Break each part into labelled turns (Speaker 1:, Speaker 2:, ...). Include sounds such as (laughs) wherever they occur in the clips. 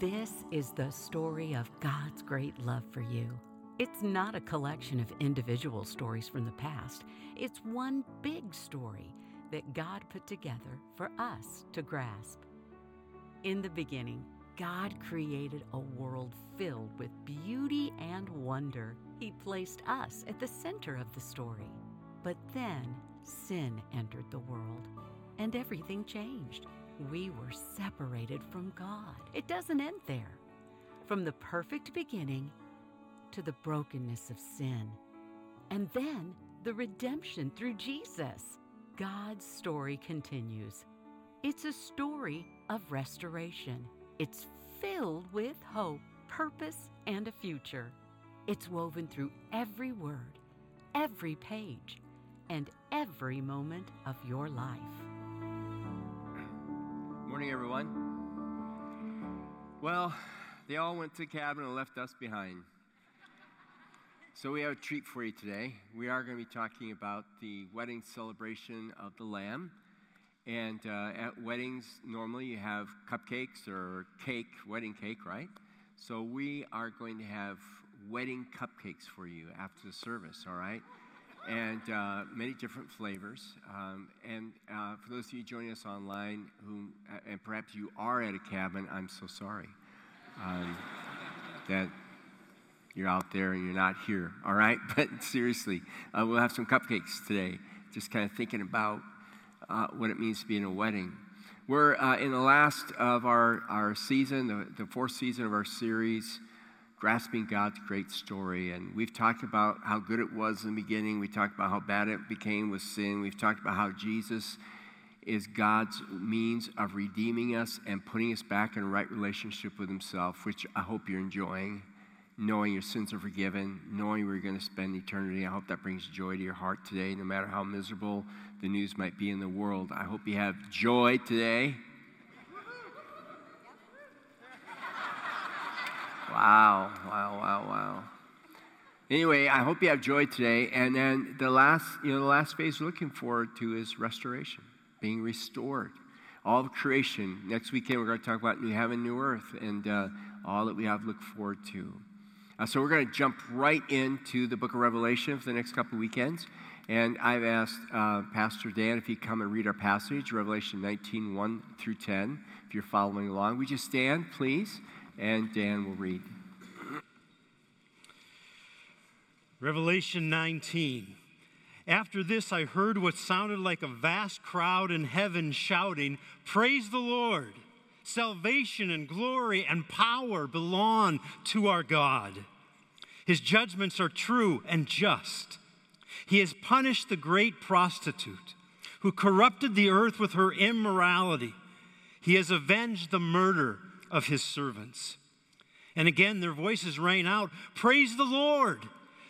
Speaker 1: This is the story of God's great love for you. It's not a collection of individual stories from the past, it's one big story that God put together for us to grasp. In the beginning, God created a world filled with beauty and wonder. He placed us at the center of the story. But then sin entered the world and everything changed. We were separated from God. It doesn't end there. From the perfect beginning to the brokenness of sin. And then the redemption through Jesus. God's story continues. It's a story of restoration. It's filled with hope, purpose, and a future. It's woven through every word, every page, and every moment of your life.
Speaker 2: Morning, everyone. Well, they all went to the cabin and left us behind. So, we have a treat for you today. We are going to be talking about the wedding celebration of the Lamb. And uh, at weddings, normally you have cupcakes or cake, wedding cake, right? So, we are going to have wedding cupcakes for you after the service, all right? And uh, many different flavors. Um, and uh, for those of you joining us online, who uh, and perhaps you are at a cabin, I'm so sorry um, that you're out there and you're not here. All right, (laughs) but seriously, uh, we'll have some cupcakes today. Just kind of thinking about uh, what it means to be in a wedding. We're uh, in the last of our, our season, the, the fourth season of our series grasping God's great story. And we've talked about how good it was in the beginning. We talked about how bad it became with sin. We've talked about how Jesus is God's means of redeeming us and putting us back in a right relationship with Himself, which I hope you're enjoying. Knowing your sins are forgiven, knowing you're going to spend eternity. I hope that brings joy to your heart today, no matter how miserable the news might be in the world. I hope you have joy today. Wow, wow, wow, wow. Anyway, I hope you have joy today. And then the last, you know, the last phase we're looking forward to is restoration, being restored. All of creation. Next weekend, we're going to talk about new heaven, new earth, and uh, all that we have look forward to. Uh, so we're going to jump right into the book of Revelation for the next couple of weekends. And I've asked uh, Pastor Dan if he'd come and read our passage, Revelation 19, 1 through 10, if you're following along. Would you stand, please? And Dan will read.
Speaker 3: Revelation 19. After this, I heard what sounded like a vast crowd in heaven shouting, Praise the Lord! Salvation and glory and power belong to our God. His judgments are true and just. He has punished the great prostitute who corrupted the earth with her immorality. He has avenged the murder of his servants. And again, their voices rang out Praise the Lord!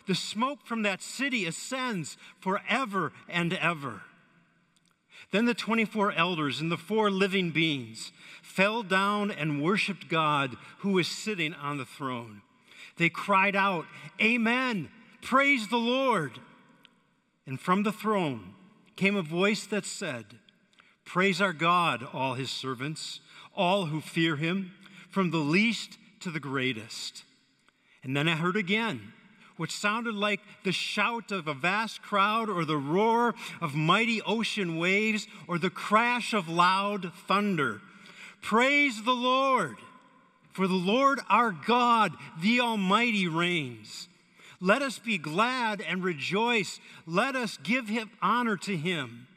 Speaker 3: The smoke from that city ascends forever and ever. Then the 24 elders and the four living beings fell down and worshiped God who is sitting on the throne. They cried out, Amen! Praise the Lord! And from the throne came a voice that said, Praise our God, all his servants, all who fear him from the least to the greatest. And then I heard again, which sounded like the shout of a vast crowd, or the roar of mighty ocean waves, or the crash of loud thunder. Praise the Lord, for the Lord our God, the Almighty, reigns. Let us be glad and rejoice. Let us give him honor to him.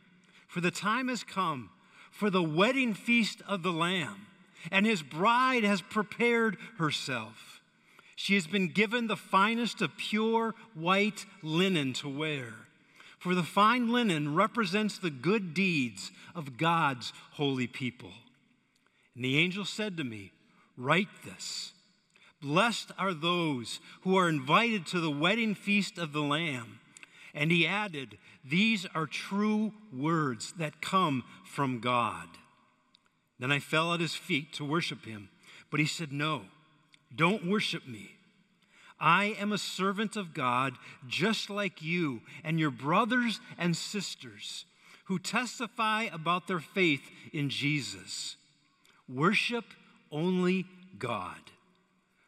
Speaker 3: For the time has come for the wedding feast of the Lamb and his bride has prepared herself. She has been given the finest of pure white linen to wear. For the fine linen represents the good deeds of God's holy people. And the angel said to me, Write this Blessed are those who are invited to the wedding feast of the Lamb. And he added, These are true words that come from God. Then I fell at his feet to worship him. But he said, No, don't worship me. I am a servant of God just like you and your brothers and sisters who testify about their faith in Jesus. Worship only God.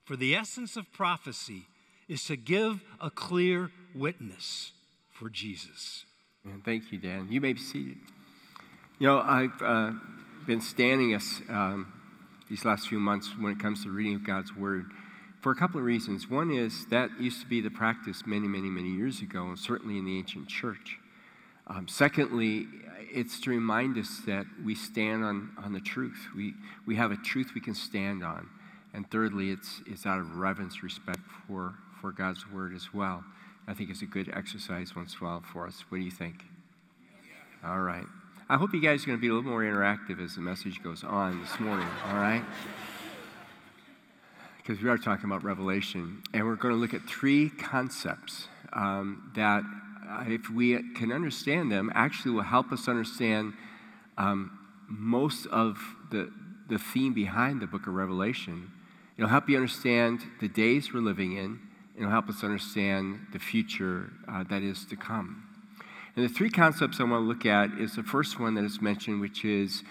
Speaker 3: For the essence of prophecy is to give a clear witness for Jesus.
Speaker 2: And thank you, Dan. You may be seated. You know, I've uh, been standing us um, these last few months when it comes to reading of God's Word for a couple of reasons. One is that used to be the practice many, many, many years ago, and certainly in the ancient church. Um, secondly, it's to remind us that we stand on, on the truth. We, we have a truth we can stand on. And thirdly, it's, it's out of reverence, respect for, for God's word as well. I think it's a good exercise once in a while for us. What do you think? All right. I hope you guys are going to be a little more interactive as the message goes on this morning, all right? Because we are talking about Revelation, and we're going to look at three concepts um, that, uh, if we can understand them, actually will help us understand um, most of the, the theme behind the book of Revelation. It'll help you understand the days we're living in, it'll help us understand the future uh, that is to come. And the three concepts I want to look at is the first one that is mentioned, which is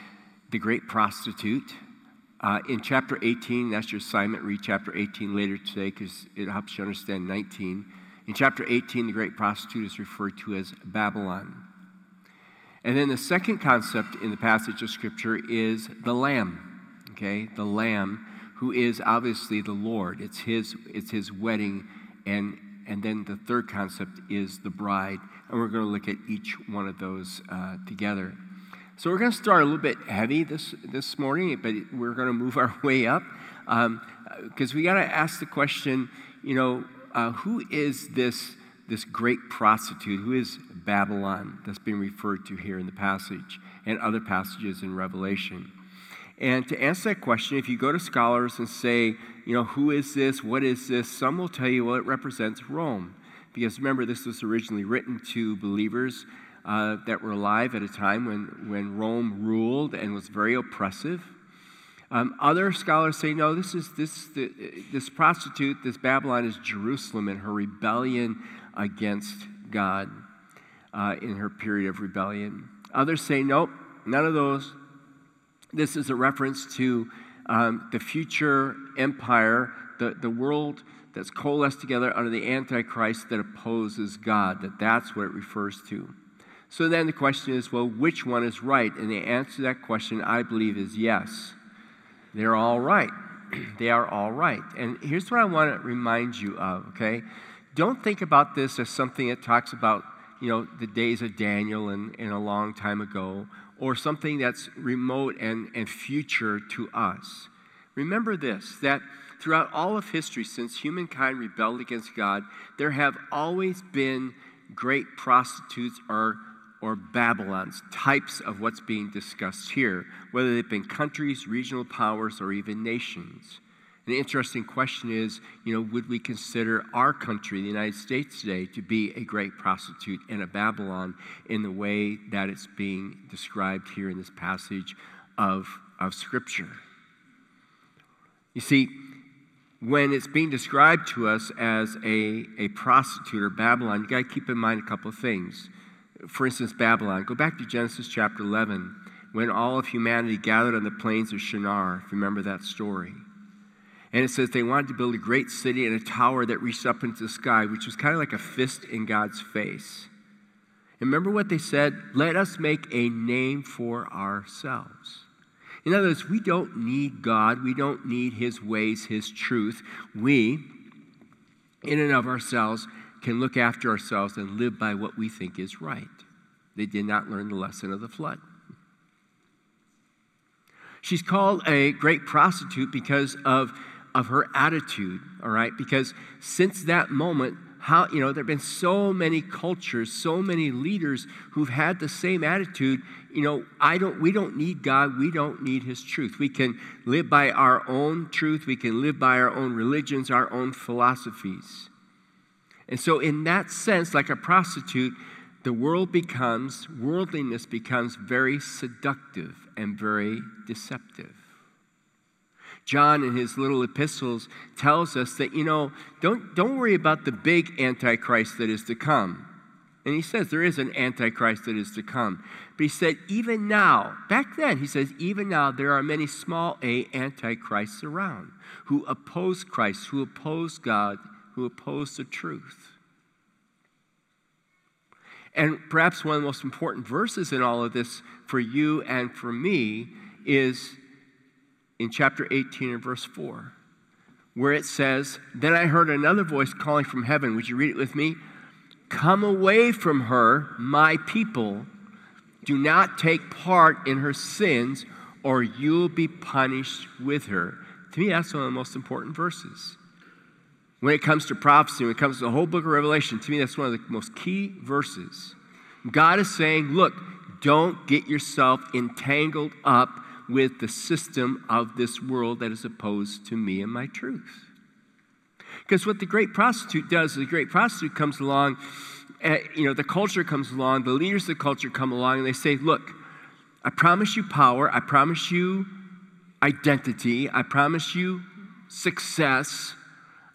Speaker 2: the great prostitute. Uh, in chapter 18, that's your assignment. Read chapter 18 later today because it helps you understand 19. In chapter 18, the great prostitute is referred to as Babylon. And then the second concept in the passage of Scripture is the Lamb. Okay, the Lamb, who is obviously the Lord. It's his, it's his wedding. And, and then the third concept is the bride. And we're going to look at each one of those uh, together. So we're going to start a little bit heavy this, this morning, but we're going to move (laughs) our way up because um, we got to ask the question, you know, uh, who is this, this great prostitute? Who is Babylon that's being referred to here in the passage and other passages in Revelation? And to answer that question, if you go to scholars and say, you know, who is this? What is this? Some will tell you, well, it represents Rome. Because remember, this was originally written to believers uh, that were alive at a time when, when Rome ruled and was very oppressive. Um, other scholars say, no, this is this, the, this prostitute, this Babylon is Jerusalem and her rebellion against God uh, in her period of rebellion. Others say, nope, none of those. This is a reference to um, the future empire, the, the world that's coalesced together under the Antichrist that opposes God, that that's what it refers to. So then the question is, well, which one is right? And the answer to that question, I believe, is yes. They're all right. (clears throat) they are all right. And here's what I want to remind you of, okay? Don't think about this as something that talks about, you know, the days of Daniel and, and a long time ago, or something that's remote and, and future to us. Remember this that throughout all of history, since humankind rebelled against God, there have always been great prostitutes or, or Babylons, types of what's being discussed here, whether they've been countries, regional powers, or even nations. An interesting question is, you know, would we consider our country, the United States today, to be a great prostitute and a Babylon in the way that it's being described here in this passage of, of Scripture? You see, when it's being described to us as a, a prostitute or Babylon, you got to keep in mind a couple of things. For instance, Babylon. Go back to Genesis chapter 11, when all of humanity gathered on the plains of Shinar, if you remember that story. And it says they wanted to build a great city and a tower that reached up into the sky, which was kind of like a fist in God's face. And remember what they said? Let us make a name for ourselves. In other words, we don't need God. We don't need His ways, His truth. We, in and of ourselves, can look after ourselves and live by what we think is right. They did not learn the lesson of the flood. She's called a great prostitute because of, of her attitude, all right? Because since that moment, how, you know, there have been so many cultures, so many leaders who've had the same attitude. You know, I don't, we don't need God. We don't need His truth. We can live by our own truth. We can live by our own religions, our own philosophies. And so, in that sense, like a prostitute, the world becomes, worldliness becomes very seductive and very deceptive. John in his little epistles tells us that, you know, don't, don't worry about the big antichrist that is to come. And he says there is an antichrist that is to come. But he said, even now, back then, he says, even now, there are many small a antichrists around who oppose Christ, who oppose God, who oppose the truth. And perhaps one of the most important verses in all of this for you and for me is in chapter 18 and verse 4, where it says, Then I heard another voice calling from heaven. Would you read it with me? Come away from her, my people. Do not take part in her sins, or you'll be punished with her. To me, that's one of the most important verses. When it comes to prophecy, when it comes to the whole book of Revelation, to me, that's one of the most key verses. God is saying, look, don't get yourself entangled up with the system of this world that is opposed to me and my truth. Because what the great prostitute does is the great prostitute comes along, uh, you know, the culture comes along, the leaders of the culture come along, and they say, look, I promise you power, I promise you identity, I promise you success,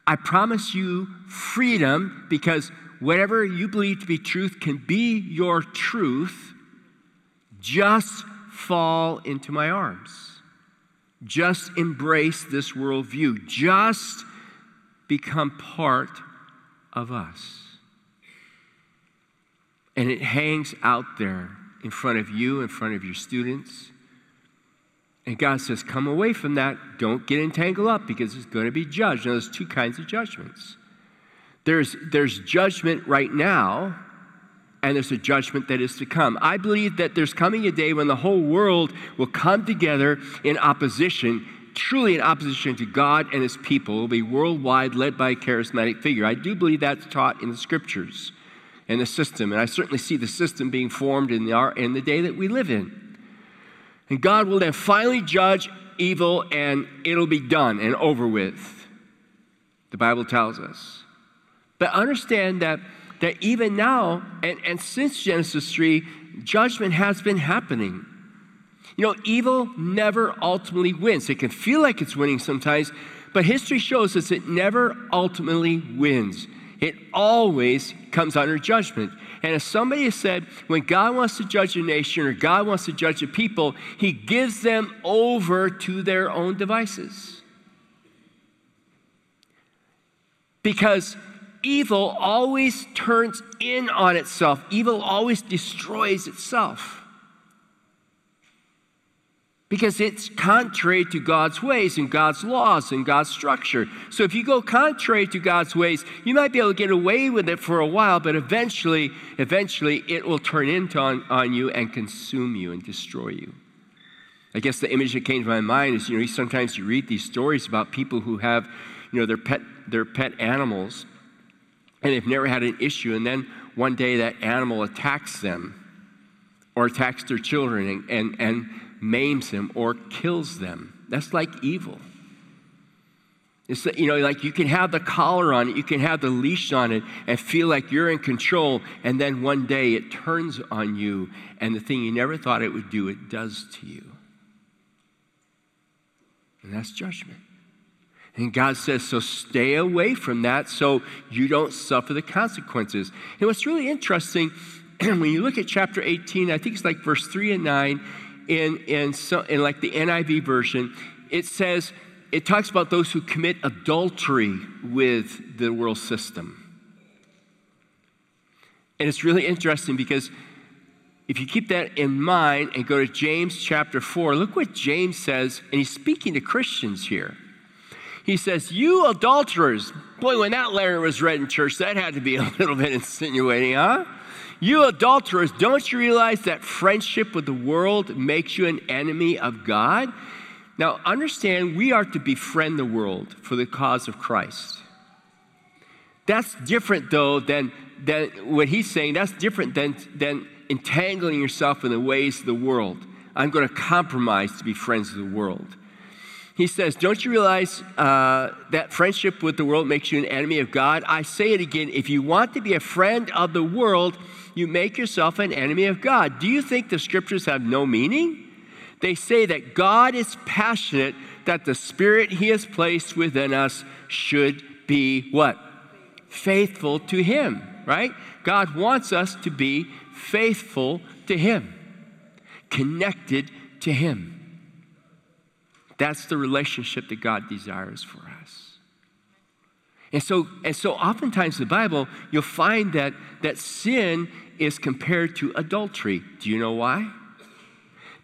Speaker 2: I promise you freedom because whatever you believe to be truth can be your truth. Just fall into my arms. Just embrace this worldview. Just become part of us. And it hangs out there in front of you, in front of your students. And God says, Come away from that. Don't get entangled up because it's going to be judged. Now, there's two kinds of judgments there's, there's judgment right now, and there's a judgment that is to come. I believe that there's coming a day when the whole world will come together in opposition, truly in opposition to God and his people. It will be worldwide, led by a charismatic figure. I do believe that's taught in the scriptures and the system, and I certainly see the system being formed in the, in the day that we live in. And God will then finally judge evil, and it'll be done and over with. The Bible tells us. But understand that that even now, and, and since Genesis 3, judgment has been happening. You know, evil never ultimately wins. It can feel like it's winning sometimes, but history shows us it never ultimately wins. It always comes under judgment. And as somebody has said, when God wants to judge a nation or God wants to judge a people, he gives them over to their own devices. Because evil always turns in on itself, evil always destroys itself. Because it's contrary to God's ways and God's laws and God's structure. So if you go contrary to God's ways, you might be able to get away with it for a while, but eventually, eventually it will turn into on, on you and consume you and destroy you. I guess the image that came to my mind is, you know, sometimes you read these stories about people who have, you know, their pet, their pet animals and they've never had an issue. And then one day that animal attacks them or attacks their children and, and, and maims them or kills them. That's like evil. It's, you know, like you can have the collar on it, you can have the leash on it, and feel like you're in control, and then one day it turns on you, and the thing you never thought it would do, it does to you. And that's judgment. And God says, so stay away from that so you don't suffer the consequences. And what's really interesting, (clears throat) when you look at chapter 18, I think it's like verse 3 and 9, in, in, so, in like the NIV version, it says, it talks about those who commit adultery with the world system. And it's really interesting because if you keep that in mind and go to James chapter 4, look what James says, and he's speaking to Christians here. He says, You adulterers. Boy, when that letter was read in church, that had to be a (laughs) little bit insinuating, huh? You adulterers, don't you realize that friendship with the world makes you an enemy of God? Now, understand, we are to befriend the world for the cause of Christ. That's different, though, than, than what he's saying. That's different than, than entangling yourself in the ways of the world. I'm going to compromise to be friends of the world. He says, Don't you realize uh, that friendship with the world makes you an enemy of God? I say it again if you want to be a friend of the world, you make yourself an enemy of God. Do you think the scriptures have no meaning? They say that God is passionate that the spirit he has placed within us should be what? Faithful to him. right? God wants us to be faithful to Him, connected to Him. That's the relationship that God desires for us. And so, and so oftentimes the Bible, you'll find that, that sin is compared to adultery. Do you know why?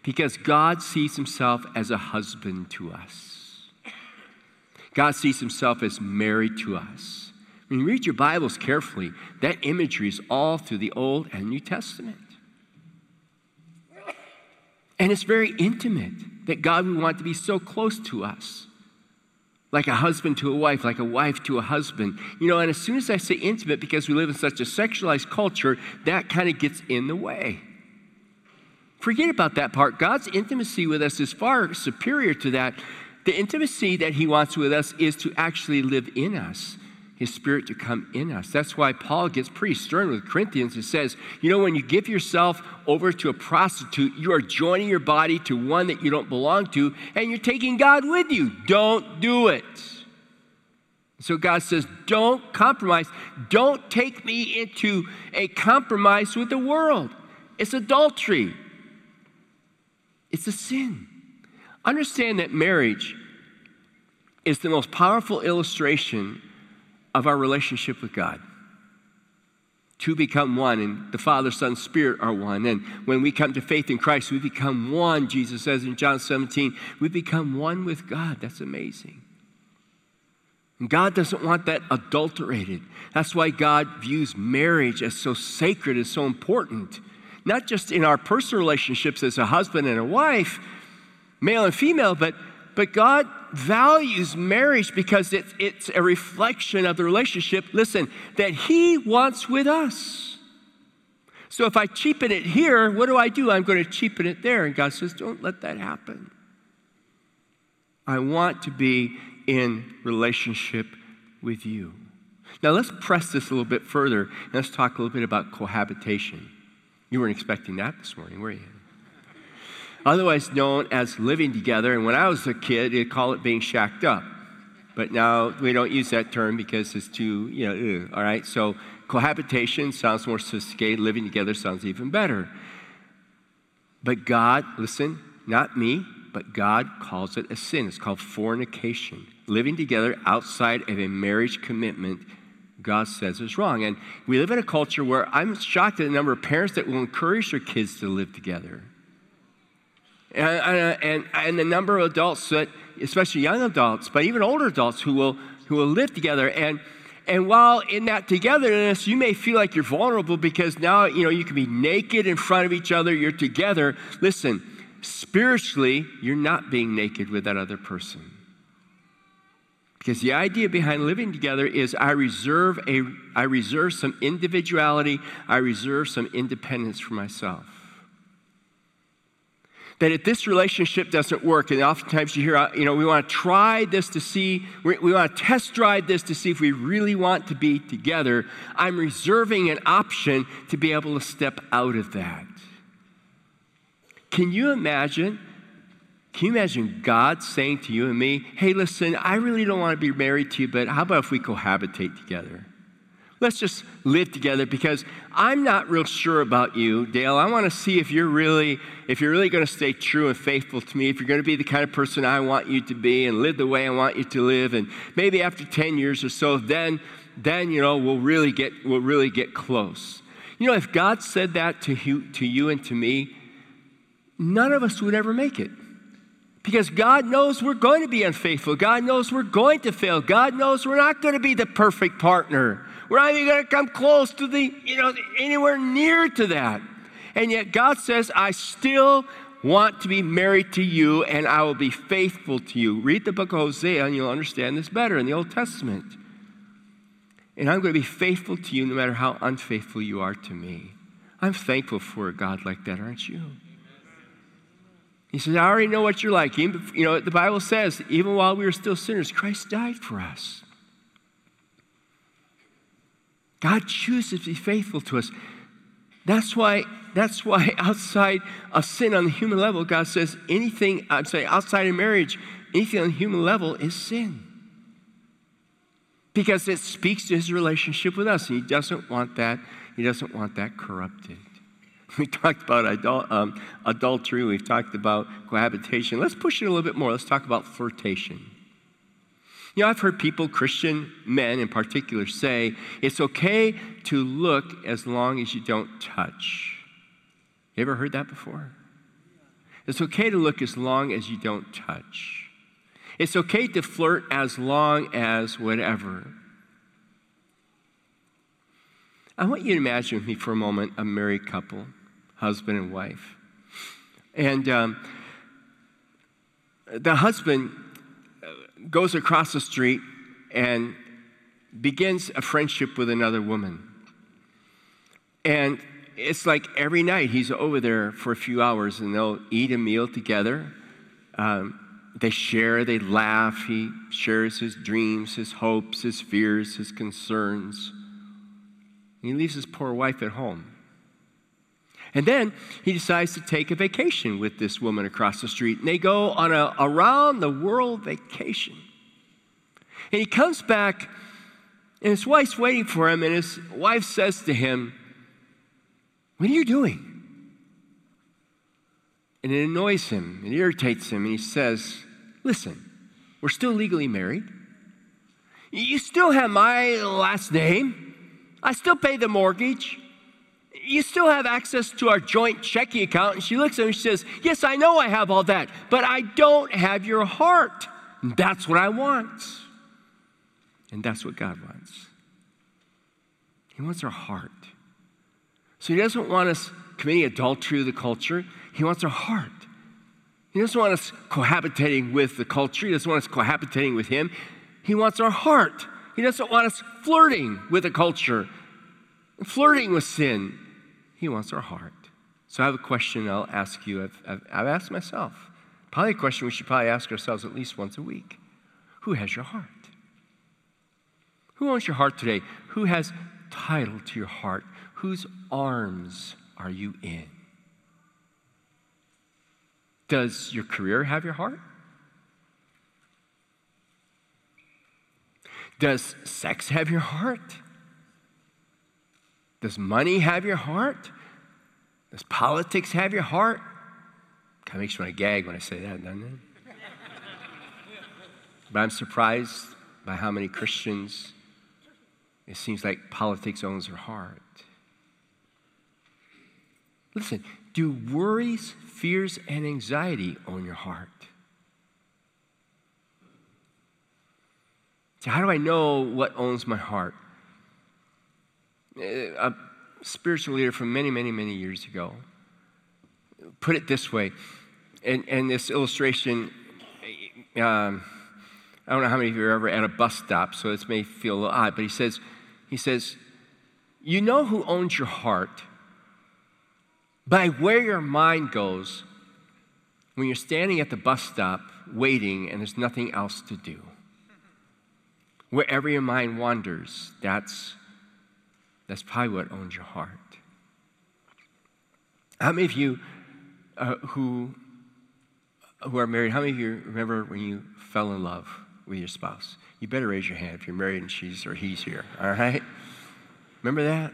Speaker 2: Because God sees himself as a husband to us. God sees himself as married to us. When you read your Bibles carefully, that imagery is all through the Old and New Testament. And it's very intimate that God would want to be so close to us. Like a husband to a wife, like a wife to a husband. You know, and as soon as I say intimate, because we live in such a sexualized culture, that kind of gets in the way. Forget about that part. God's intimacy with us is far superior to that. The intimacy that He wants with us is to actually live in us. His Spirit to come in us. That's why Paul gets pretty stern with Corinthians and says, you know, when you give yourself over to a prostitute, you are joining your body to one that you don't belong to, and you're taking God with you. Don't do it. So God says, don't compromise. Don't take me into a compromise with the world. It's adultery, it's a sin. Understand that marriage is the most powerful illustration of our relationship with God. Two become one, and the Father, Son, Spirit are one. And when we come to faith in Christ, we become one, Jesus says in John 17. We become one with God. That's amazing. And God doesn't want that adulterated. That's why God views marriage as so sacred, as so important. Not just in our personal relationships as a husband and a wife, male and female, but, but God values marriage because it's, it's a reflection of the relationship, listen, that He wants with us. So if I cheapen it here, what do I do? I'm going to cheapen it there. And God says, don't let that happen. I want to be in relationship with you. Now let's press this a little bit further and let's talk a little bit about cohabitation. You weren't expecting that this morning, were you? Otherwise known as living together. And when I was a kid, they'd call it being shacked up. But now we don't use that term because it's too, you know, ugh, all right? So cohabitation sounds more sophisticated, living together sounds even better. But God, listen, not me, but God calls it a sin. It's called fornication. Living together outside of a marriage commitment, God says is wrong. And we live in a culture where I'm shocked at the number of parents that will encourage their kids to live together and, uh, and, and the number of adults that, especially young adults, but even older adults who will, who will live together. And, and while in that togetherness, you may feel like you're vulnerable because now, you know, you can be naked in front of each other, you're together. Listen, spiritually, you're not being naked with that other person. Because the idea behind living together is I reserve a I reserve some individuality, I reserve some independence for myself that if this relationship doesn't work, and oftentimes you hear, uh, you know, we want to try this to see, we, we want to test drive this to see if we really want to be together, I'm reserving an option to be able to step out of that. Can you imagine? Can you imagine God saying to you and me, hey, listen, I really don't want to be married to you, but how about if we cohabitate together? Let's just live together because I'm not real sure about you, Dale. I want to see if you're really if you're really going to stay true and faithful to me, if you're going to be the kind of person I want you to be and live the way I want you to live and maybe after 10 years or so then then you know we'll really get we'll really get close. You know, if God said that to you to you and to me, none of us would ever make it. Because God knows we're going to be unfaithful. God knows we're going to fail. God knows we're not going to be the perfect partner. We're not even going to come close to the, you know, anywhere near to that. And yet God says, I still want to be married to you and I will be faithful to you. Read the book of Hosea and you'll understand this better in the Old Testament. And I'm going to be faithful to you no matter how unfaithful you are to me. I'm thankful for a God like that, aren't you? He says, I already know what you're like. you know, the Bible says, even while we were still sinners, Christ died for us. God chooses to be faithful to us. That's why, that's why outside of sin on the human level, God says anything, I'm saying outside of marriage, anything on the human level is sin. because it speaks to his relationship with us. And he doesn't want that, he doesn't want that corrupted. (laughs) We talked about adul- um, adultery, we've talked about cohabitation. Let's push it a little bit more. Let's talk about flirtation. You know, I've heard people, Christian men in particular, say it's okay to look as long as you don't touch. You ever heard that before? It's okay to look as long as you don't touch. It's okay to flirt as long as whatever. I want you to imagine with me for a moment a married couple, husband and wife. And um, the husband goes across the street and begins a friendship with another woman. And it's like every night he's over there for a few hours and they'll eat a meal together. Um, they share, they laugh. He shares his dreams, his hopes, his fears, his concerns. he leaves his poor wife at home. And then he decides to take a vacation with this woman across the street. And they go on a around the world vacation. And he comes back, and his wife's waiting for him, and his wife says to him, What are you doing? And it annoys him, it irritates him, and he says, Listen, we're still legally married. You still have my last name. I still pay the mortgage you still have access to our joint checking account. And she looks at him and she says, Yes, I know I have all that, but I don't have your heart. And that's what I want. And that's what God wants. He wants our heart. So He doesn't want us committing adultery with the culture, He wants our heart. He doesn't want us cohabitating with the culture, He doesn't want us cohabitating with Him. He wants our heart. He doesn't want us flirting with the culture, flirting with sin. He wants our heart. So I have a question I'll ask you. I've, I've, I've asked myself. Probably a question we should probably ask ourselves at least once a week. Who has your heart? Who owns your heart today? Who has title to your heart? Whose arms are you in? Does your career have your heart? Does sex have your heart? Does money have your heart? Does politics have your heart? Kind of makes me want to gag when I say that, doesn't it? but I'm surprised by how many Christians, it seems like politics owns their heart. Listen, do worries, fears, and anxiety own your heart? So, how do I know what owns my heart? A spiritual leader from many, many, many years ago put it this way, and, and this illustration, um, I don't know how many of you are ever at a bus stop, so this may feel a little odd, but he says, he says, you know who owns your heart by where your mind goes when you're standing at the bus stop waiting and there's nothing else to do. Wherever your mind wanders, that's that's probably what owns your heart. How many of you uh, who, who are married, how many of you remember when you fell in love with your spouse? You better raise your hand if you're married and she's or he's here, all right? Remember that?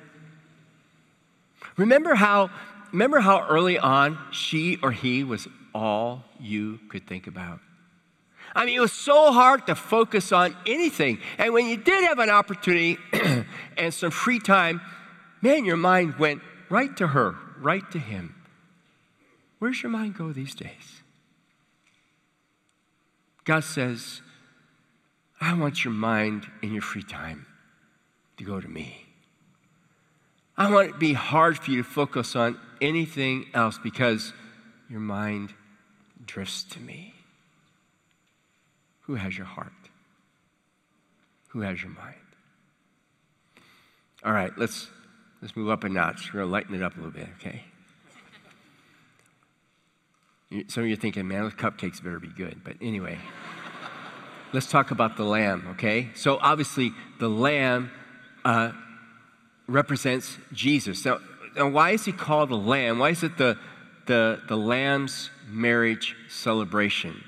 Speaker 2: Remember how, remember how early on she or he was all you could think about? I mean, it was so hard to focus on anything. And when you did have an opportunity (clears throat) and some free time, man, your mind went right to her, right to him. Where's your mind go these days? God says, I want your mind in your free time to go to me. I want it to be hard for you to focus on anything else because your mind drifts to me. Who has your heart? Who has your mind? All right, let's let's move up a notch. We're gonna lighten it up a little bit, okay? Some of you are thinking, man, those cupcakes better be good. But anyway, (laughs) let's talk about the lamb, okay? So obviously, the lamb uh, represents Jesus. Now, now, why is he called the lamb? Why is it the, the, the lamb's marriage celebration?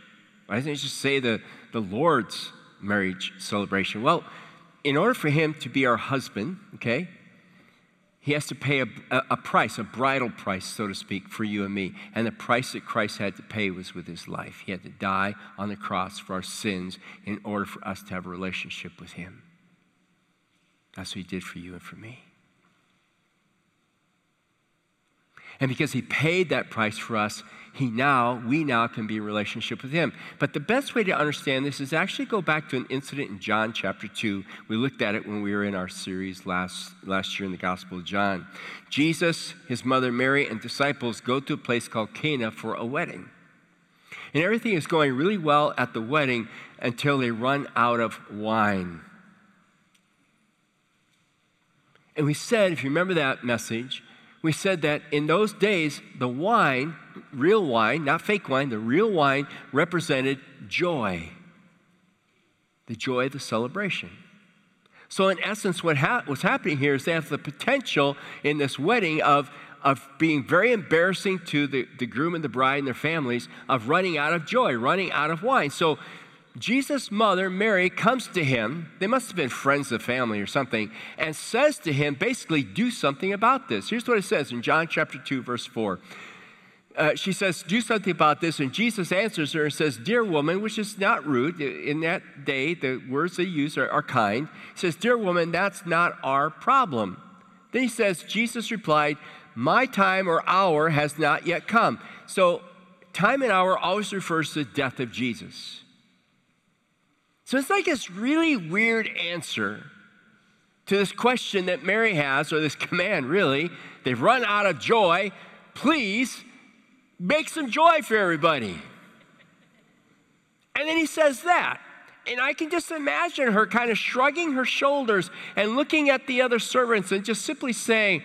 Speaker 2: Why doesn't he just say the, the Lord's marriage celebration? Well, in order for him to be our husband, okay, he has to pay a, a, price, a bridal price, so to speak, for you and me. And the price that Christ had to pay was with his life. He had to die on the cross for our sins in order for us to have a relationship with him. That's what he did for you and for me. And because he paid that price for us, he now, we now can be in relationship with him. But the best way to understand this is actually go back to an incident in John chapter 2. We looked at it when we were in our series last, last year in the Gospel of John. Jesus, his mother Mary, and disciples go to a place called Cana for a wedding. And everything is going really well at the wedding until they run out of wine. And we said, if you remember that message, we said that in those days, the wine, real wine, not fake wine, the real wine represented joy. The joy of the celebration. So, in essence, what ha- what's happening here is they have the potential in this wedding of, of being very embarrassing to the, the groom and the bride and their families, of running out of joy, running out of wine. So, Jesus' mother, Mary, comes to him. They must have been friends of family or something, and says to him, basically, do something about this. Here's what it says in John chapter 2, verse 4. Uh, she says, Do something about this. And Jesus answers her and says, Dear woman, which is not rude. In that day, the words they use are, are kind. He says, Dear woman, that's not our problem. Then he says, Jesus replied, My time or hour has not yet come. So, time and hour always refers to the death of Jesus. So it's like this really weird answer to this question that Mary has, or this (laughs) command, really. They've run out of joy. Please make some joy for everybody. And then he says that. And I can just imagine her kind of shrugging her shoulders and looking at the other servants and just simply saying,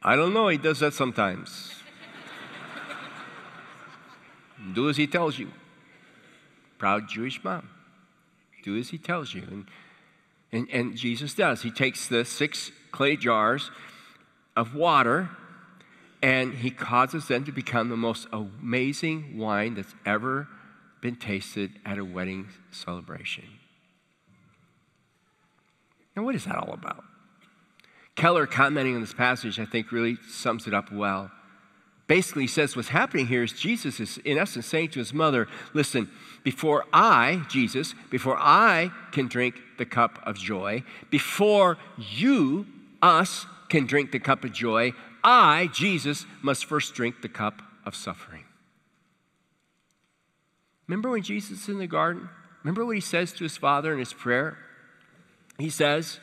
Speaker 2: I don't know, he does that sometimes. (laughs) Do as he tells you. Proud Jewish mom. Do as he tells you. And, and, and Jesus does. He takes the six clay jars of water and he causes them to become the most amazing wine that's ever been tasted at a wedding celebration. Now, what is that all about? Keller, commenting on this passage, I think really sums it up well. Basically, he says what's happening here is Jesus is, in essence, saying to his mother, Listen, before I, Jesus, before I can drink the cup of joy, before you, us, can drink the cup of joy, I, Jesus, must first drink the cup of suffering. Remember when Jesus is in the garden? Remember what he says to his father in his prayer? He says,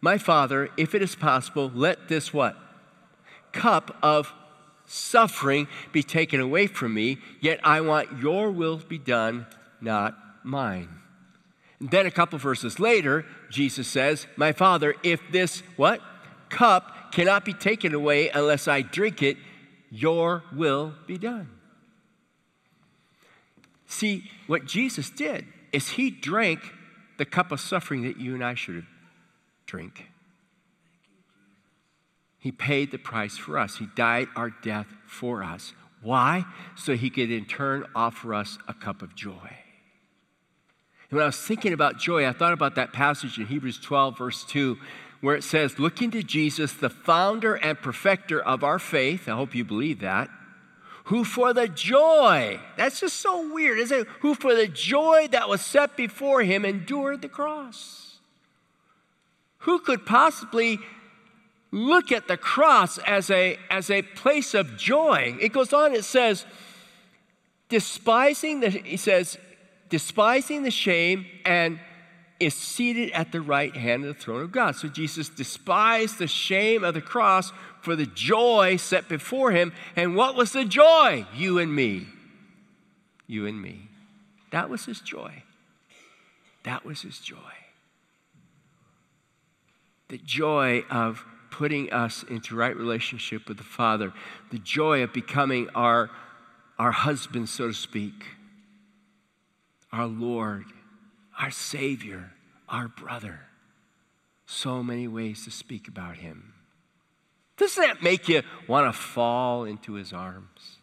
Speaker 2: My father, if it is possible, let this what? Cup of suffering be taken away from me, yet I want your will to be done, not mine. And then a couple verses later, Jesus says, My Father, if this what? Cup cannot be taken away unless I drink it, your will be done. See, what Jesus did is he drank the cup of suffering that you and I should drink. He paid the price for us. He died our death for us. Why? So he could in turn offer us a cup of joy. And when I was thinking about joy, I thought about that passage in Hebrews 12, verse 2, where it says, Looking to Jesus, the founder and perfecter of our faith, I hope you believe that, who for the joy, that's just so weird, isn't it? Who for the joy that was set before him endured the cross. Who could possibly look at the cross as a, as a place of joy. It goes on, it says, despising the, he says, despising the shame and is seated at the right hand of the throne of God. So Jesus despised the shame of the cross for the joy set before him. And what was the joy? You and me. You and me. That was his joy. That was his joy. The joy of putting us into right relationship with the Father, the joy of becoming our, our husband, so to speak, our Lord, our Savior, our brother. So many ways to speak about Him. Doesn't that make you want to fall into His arms?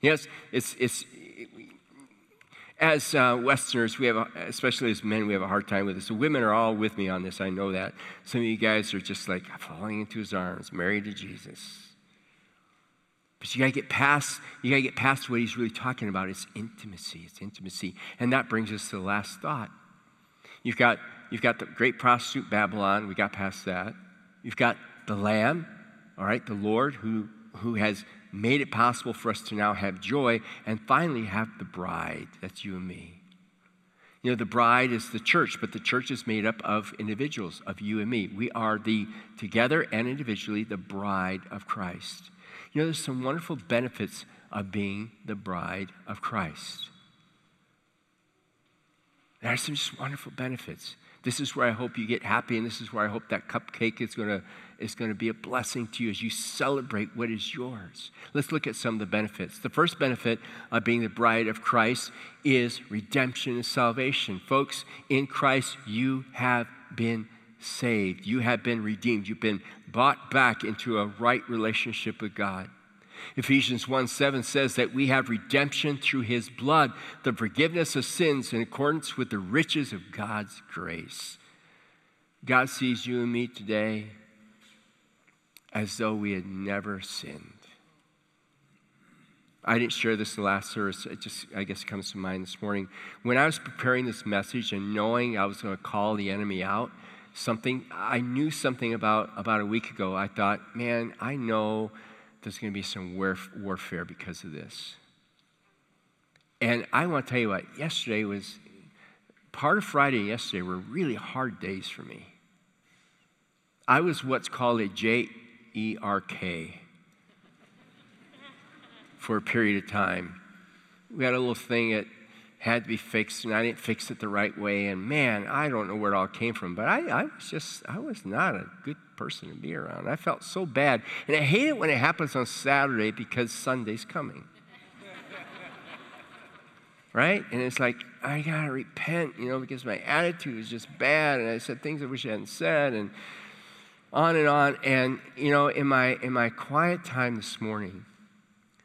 Speaker 2: Yes, it's, it's, as uh, Westerners, we have, a, especially as men, we have a hard time with this. The women are all with me on this. I know that. Some of you guys are just like falling into his arms, married to Jesus. But you gotta get past, you gotta get past what he's really talking about. It's intimacy. It's intimacy. And that brings us to the last thought. You've got, you've got the great prostitute Babylon, we got past that. You've got the Lamb, all right, the Lord who, who has made it possible for us to now have joy and finally have the bride. That's you and me. You know, the bride is the church, but the church is made up of individuals, of you and me. We are the, together and individually, the bride of Christ. You know, there's some wonderful benefits of being the bride of Christ. There are some just wonderful benefits. This is where I hope you get happy, and this is where I hope that cupcake is to is to be a blessing to you as you celebrate what is yours. Let's look at some of the benefits. The first benefit of being the bride of Christ is redemption and salvation. Folks, in Christ, you have been saved, you have been redeemed, you've been bought back into a right relationship with God. Ephesians 1 7 says that we have redemption through his blood, the forgiveness of sins in accordance with the riches of God's grace. God sees you and me today as though we had never sinned. I didn't share this in the last service. It just, I guess, comes to mind this morning. When I was preparing this message and knowing I was going to call the enemy out, something I knew something about about a week ago. I thought, man, I know there's going to be some warf- warfare because of this. And I want to tell you what. Yesterday was part of Friday. and Yesterday were really hard days for me. I was what's called a J E R K for a period of time. We had a little thing that had to be fixed, and I didn't fix it the right way. And man, I don't know where it all came from, but I, I was just, I was not a good person to be around. I felt so bad. And I hate it when it happens on Saturday because Sunday's coming. (laughs) right? And it's like, I gotta repent, you know, because my attitude is just bad, and I said things I wish I hadn't said, and on and on. And, you know, in my, in my quiet time this morning,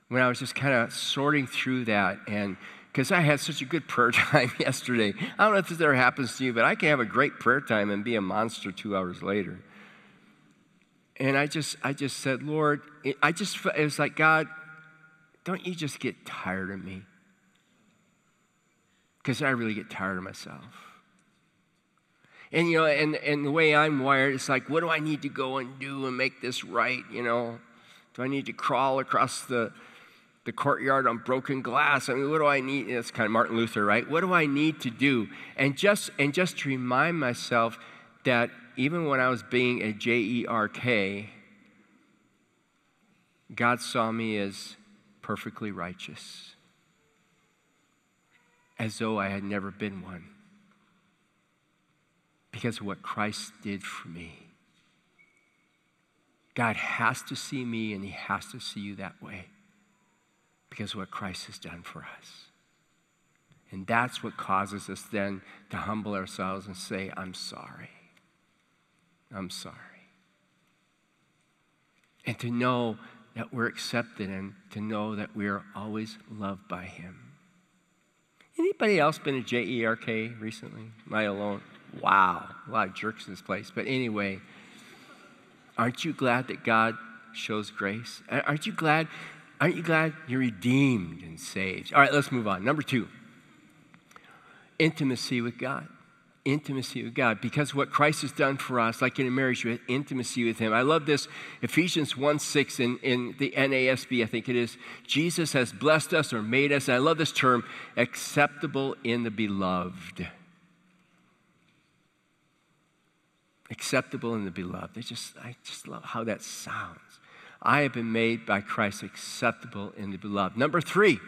Speaker 2: when I was just kind of sorting through that, and because I had such a good prayer (laughs) time yesterday. I don't know if this ever happens to you, but I can have a great prayer time and be a monster two hours later. And I just, I just said, Lord, I just, it was like, God, don't you just get tired of me? Because I really get tired of myself. And, you know, and, and the way I'm wired, it's like, what do I need to go and do and make this right, you know? Do I need to crawl across the, the courtyard on broken glass? I mean, what do I need? It's kind of Martin Luther, right? What do I need to do? And just, and just to remind myself that even when I was being a J E R K, God saw me as perfectly righteous, as though I had never been one because of what Christ did for me. God has to see me and He has to see you that way because what Christ has done for us. And that's what causes us then to humble ourselves and say, I'm sorry. I'm sorry. And to know that we're accepted and to know that we are always loved by Him. Anybody else been a J E R K recently? Am I alone? Wow, a lot of jerks in this place. But anyway, aren't you glad that God shows grace? Aren't you glad? Aren't you glad you're redeemed and saved? All right, let's move on. Number two, intimacy with God. Intimacy with God. Because what Christ has done for us, like in a marriage, we have intimacy with Him. I love this Ephesians 1 6 in, in the NASB, I think it is. Jesus has blessed us or made us, I love this term, acceptable in the beloved. acceptable in the beloved. I just, I just love how that sounds. I have been made by Christ acceptable in the beloved. Number three,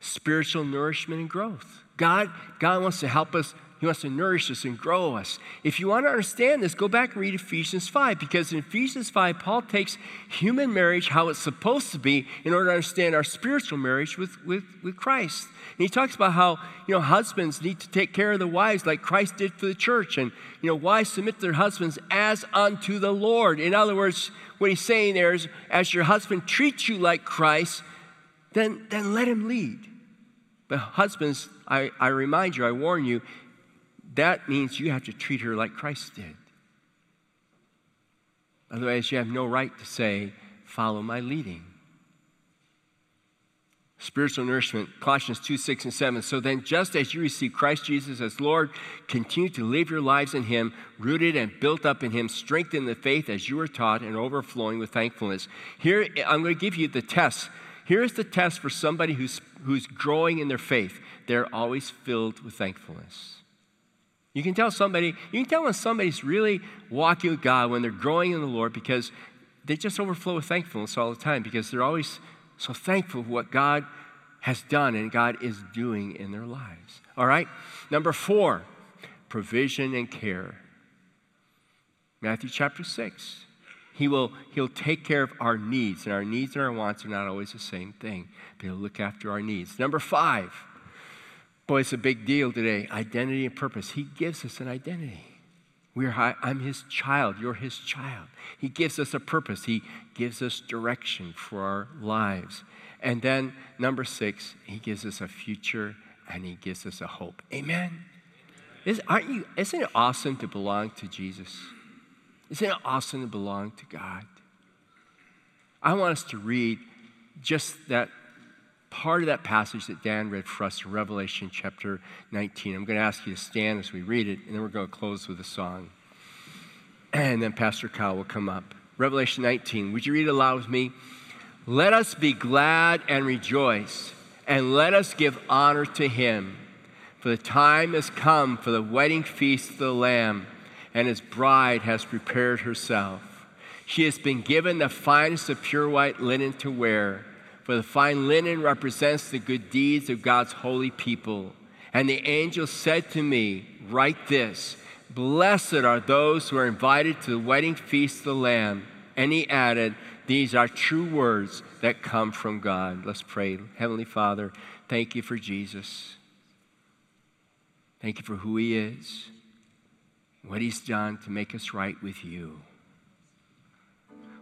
Speaker 2: spiritual nourishment and growth. God, God wants to help us he wants to nourish us and grow us. If you want to understand this, go back and read Ephesians 5, because in Ephesians 5, Paul takes human marriage, how it's supposed to be, in order to understand our spiritual marriage with, with, with Christ. And he talks about how, you know, husbands need to take care of the wives like Christ did for the church. And, you know, wives submit to their husbands as unto the Lord. In other words, what he's saying there is, as your husband treats you like Christ, then, then let him lead. But husbands, I, I remind you, I warn you, that means you have to treat her like Christ did. Otherwise, you have no right to say, Follow my leading. Spiritual nourishment, Colossians 2 6 and 7. So then, just as you receive Christ Jesus as Lord, continue to live your lives in Him, rooted and built up in Him, strengthened the faith as you were taught, and overflowing with thankfulness. Here, I'm going to give you the test. Here's the test for somebody who's, who's growing in their faith. They're always filled with thankfulness. You can tell somebody, you can tell when somebody's really walking with God, when they're growing in the Lord, because they just overflow with thankfulness all the time, because they're always so thankful for what God has done and God is doing in their lives. All right? Number four, provision and care. Matthew chapter 6. He will he'll take care of our needs, and our needs and our wants are not always the same thing, but he'll look after our needs. Number five, Boy, it's a big deal today. Identity and purpose. He gives us an identity. We're, I'm his child. You're his child. He gives us a purpose. He gives us direction for our lives. And then, number six, he gives us a future and he gives us a hope. Amen. Is, aren't you, isn't it awesome to belong to Jesus? Isn't it awesome to belong to God? I want us to read just that part of that passage that Dan read for us in Revelation chapter 19. I'm going to ask you to stand as we read it, and then we're going to close with a song. (clears throat) And then Pastor Kyle will come up. Revelation 19. Would you read it aloud with me? Let us be glad and rejoice, and let us give honor to him. For the time has come for the wedding feast of the Lamb, and his bride has prepared herself. She has been given the finest of pure white linen to wear for the fine linen represents the good deeds of God's holy people. And the angel said to me, Write this Blessed are those who are invited to the wedding feast of the Lamb. And he added, These are true words that come from God. Let's pray. Heavenly Father, thank you for Jesus. Thank you for who he is, what he's done to make us right with you.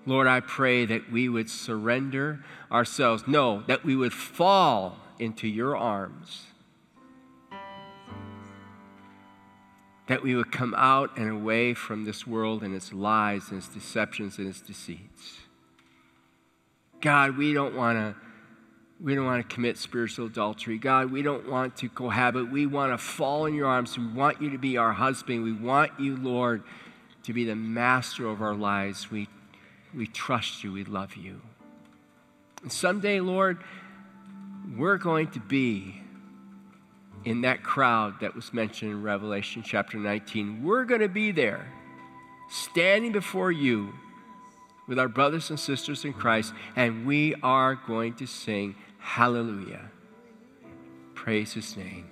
Speaker 2: Lord, I pray that we would surrender ourselves. No, that we would fall into your arms. That we would come out and away from this world and its lies and its deceptions and its deceits. God, we don't want to we don't want to commit spiritual adultery. God, we don't want to cohabit. We want to fall in your arms. We want you to be our husband. We want you, Lord, to be the master of our lives. We we trust you. We love you. And someday, Lord, we're going to be in that crowd that was mentioned in Revelation chapter 19. We're going to be there, standing before you with our brothers and sisters in Christ, and we are going to sing hallelujah. Praise his name.